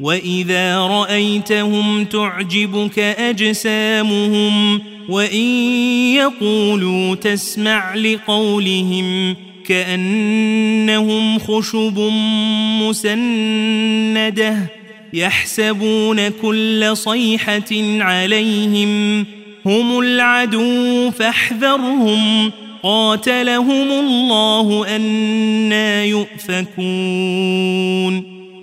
واذا رايتهم تعجبك اجسامهم وان يقولوا تسمع لقولهم كانهم خشب مسنده يحسبون كل صيحه عليهم هم العدو فاحذرهم قاتلهم الله أنا يؤفكون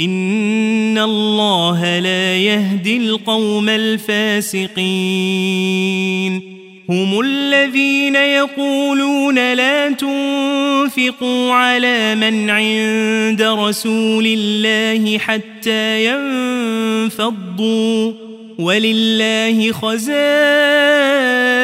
ان الله لا يهدي القوم الفاسقين هم الذين يقولون لا تنفقوا على من عند رسول الله حتى ينفضوا ولله خزائن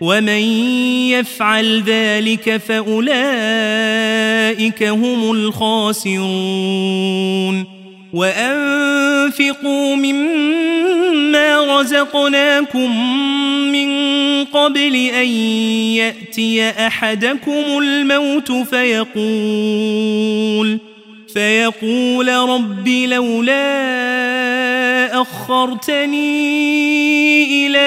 ومن يفعل ذلك فأولئك هم الخاسرون. وأنفقوا مما رزقناكم من قبل أن يأتي أحدكم الموت فيقول فيقول رب لولا أخرتني إلى